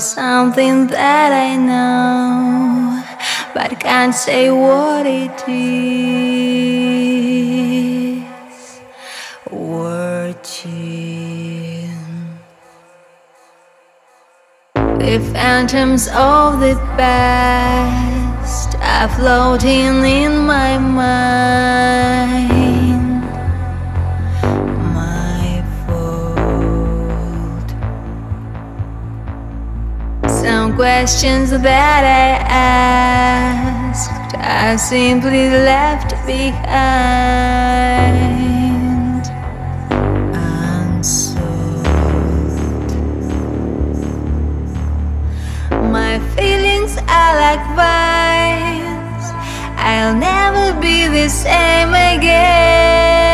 something that I know, but can't say what it is. Watching. The phantoms of the past are floating in my mind. Questions that I asked I simply left behind. Unsolved. My feelings are like vines. I'll never be the same again.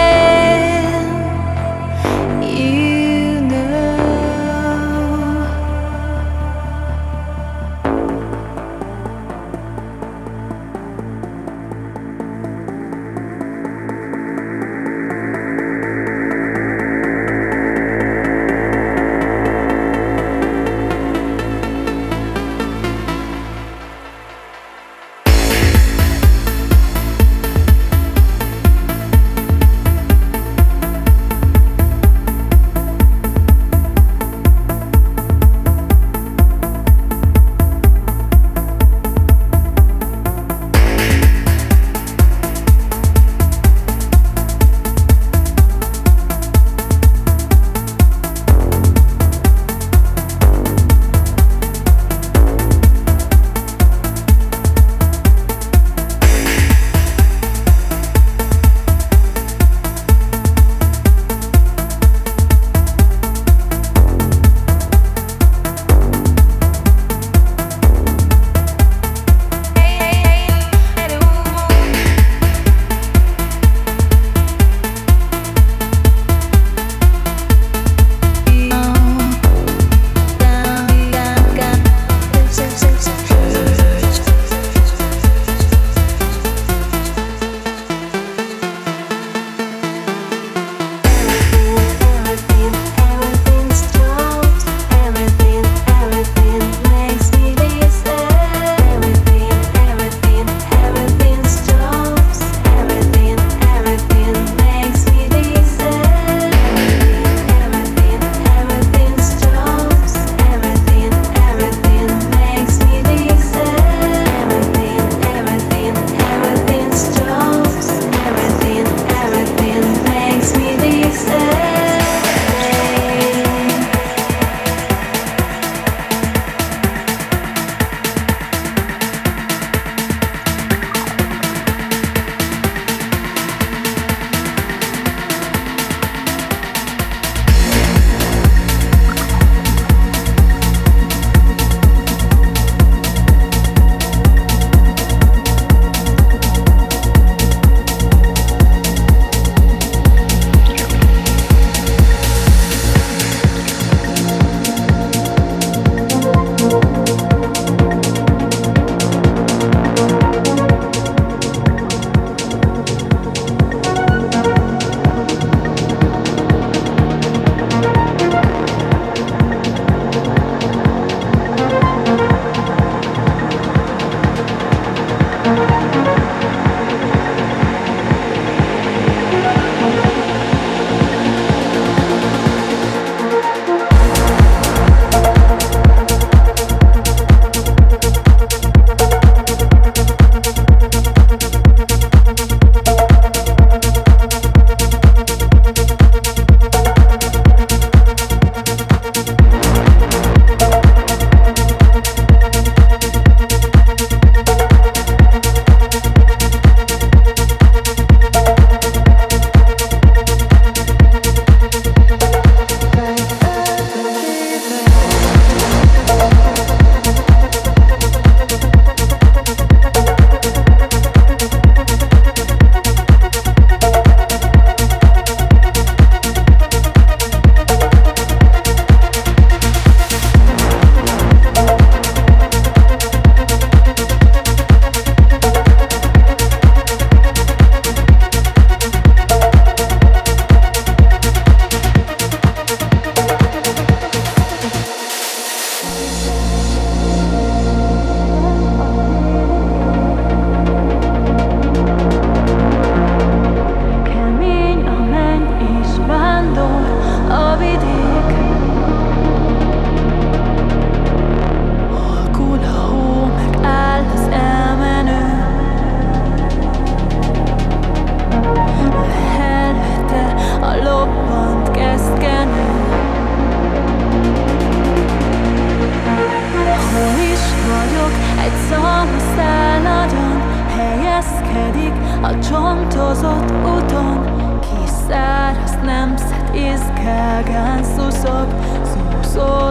nap Szó, szó,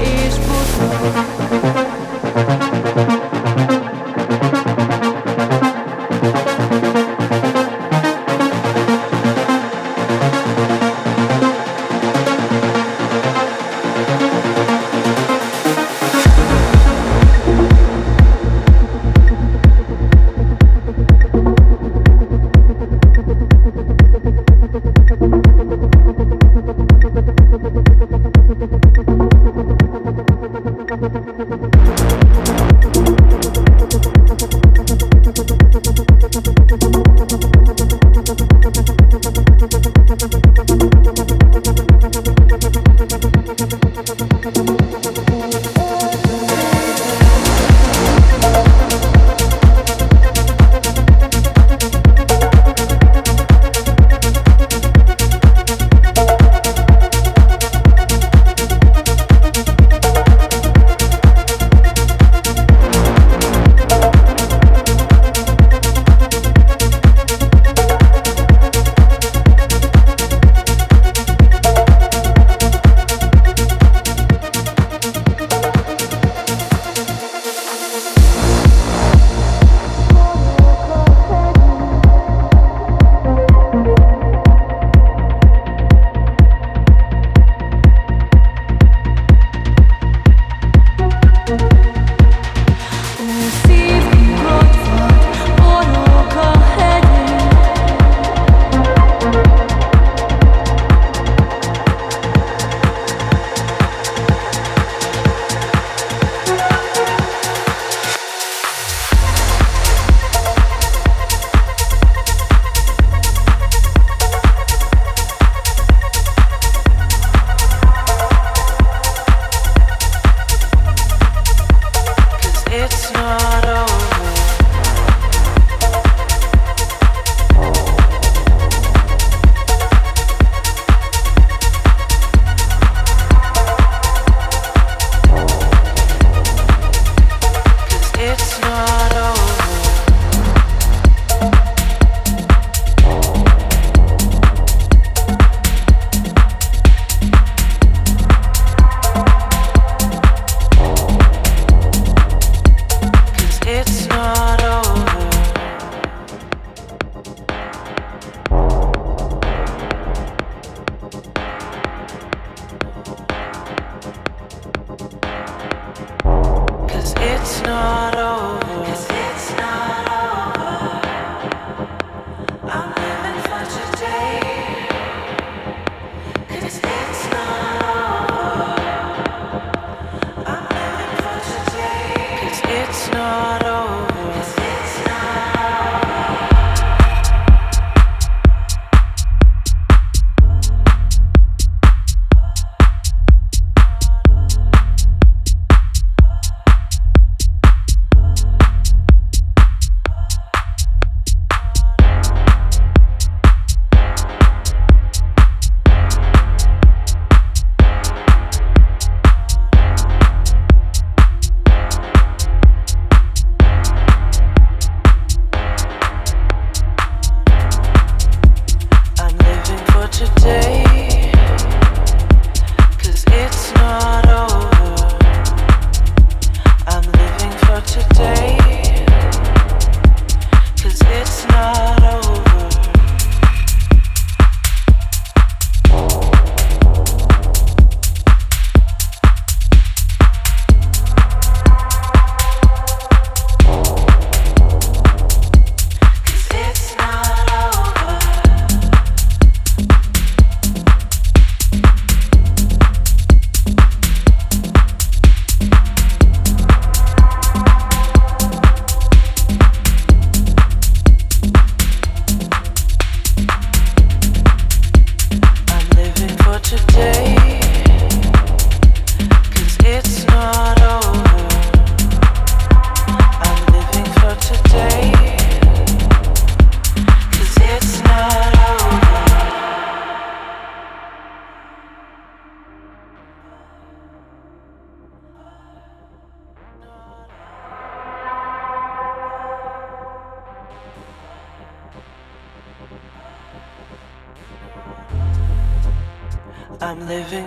és buszok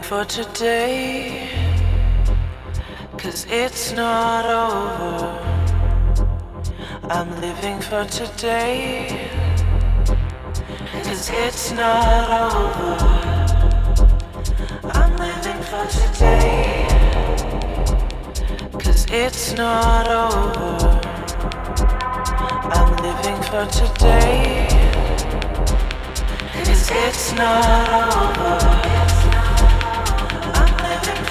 for today. Cause it's not over. I'm living for today. Cause it's not over. I'm living for today. Cause it's not over. I'm living for today. Cause it's not over.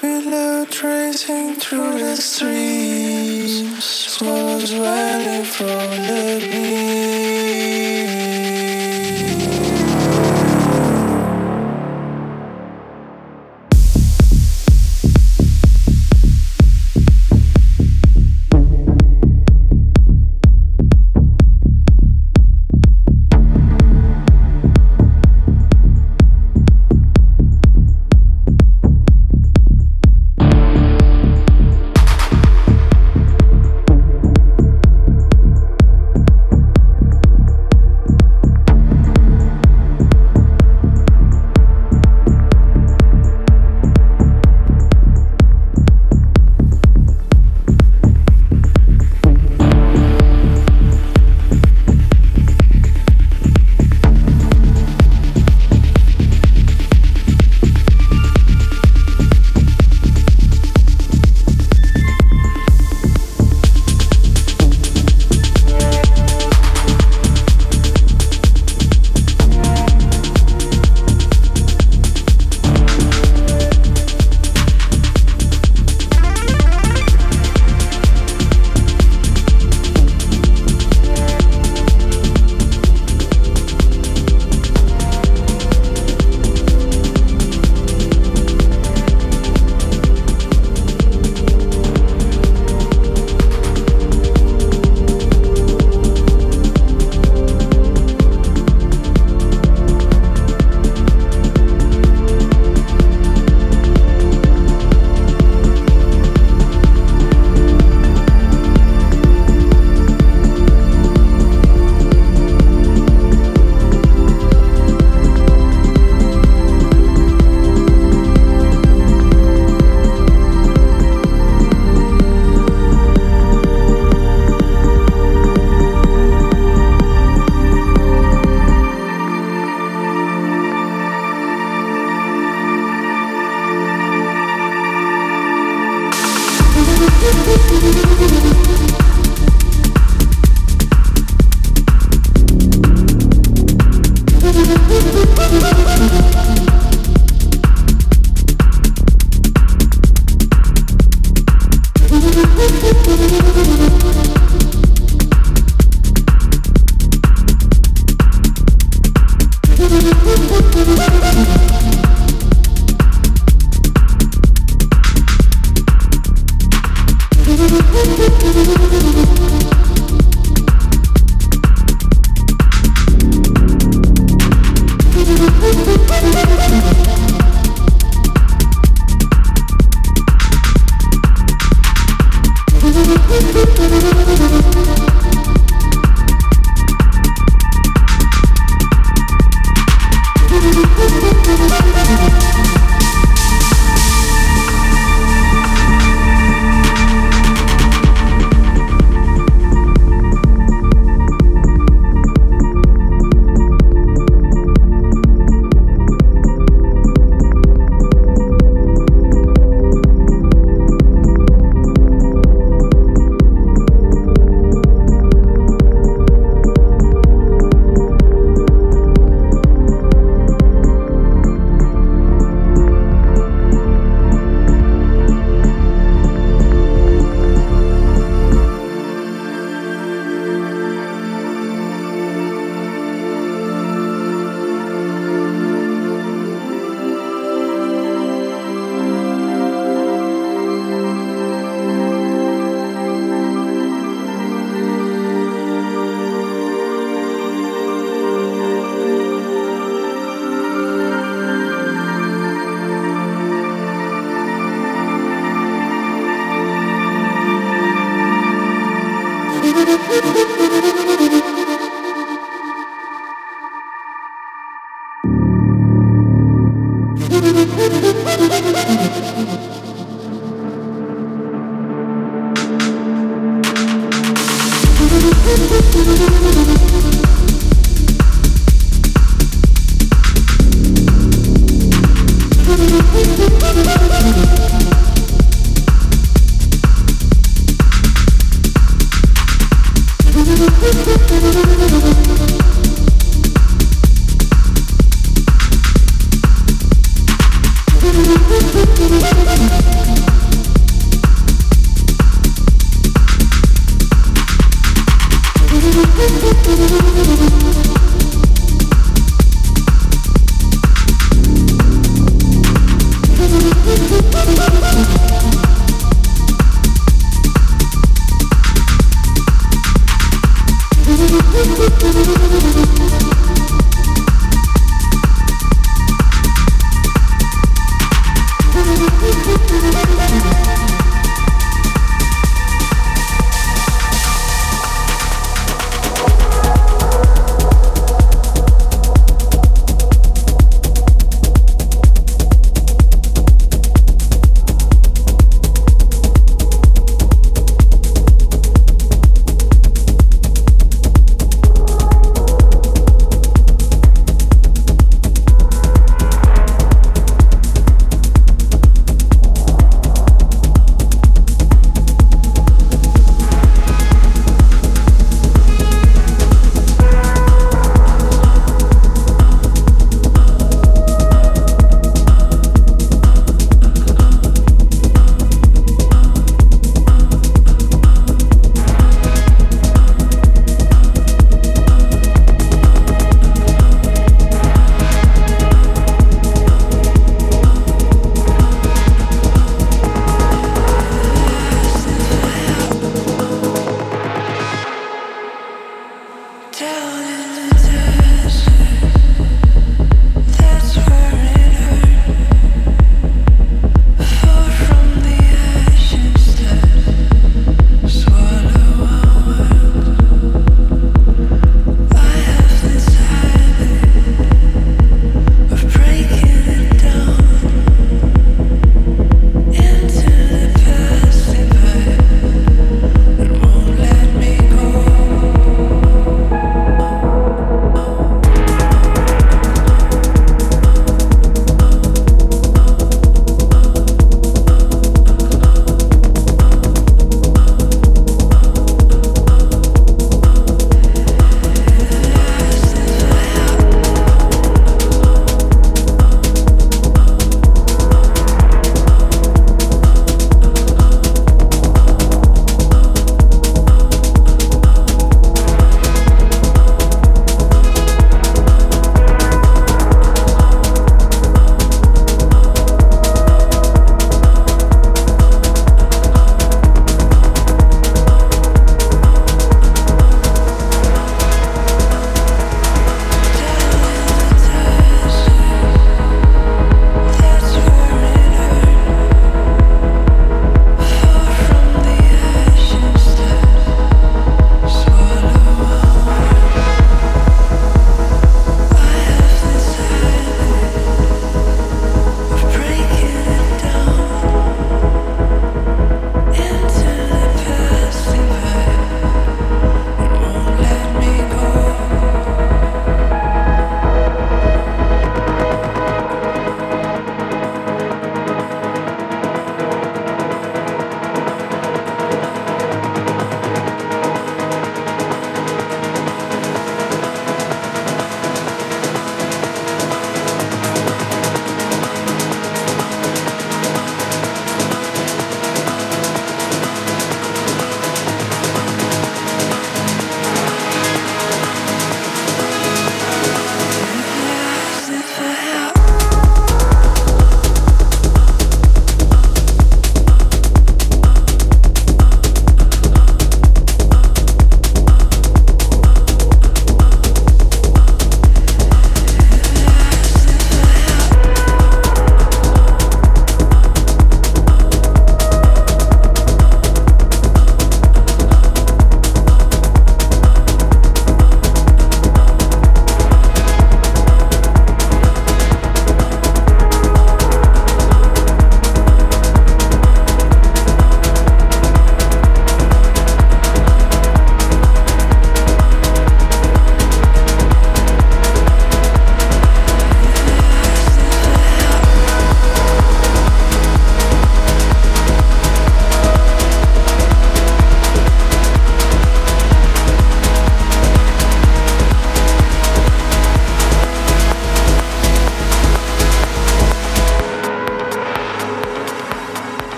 Willow tracing through the streams, swallows running from the beach.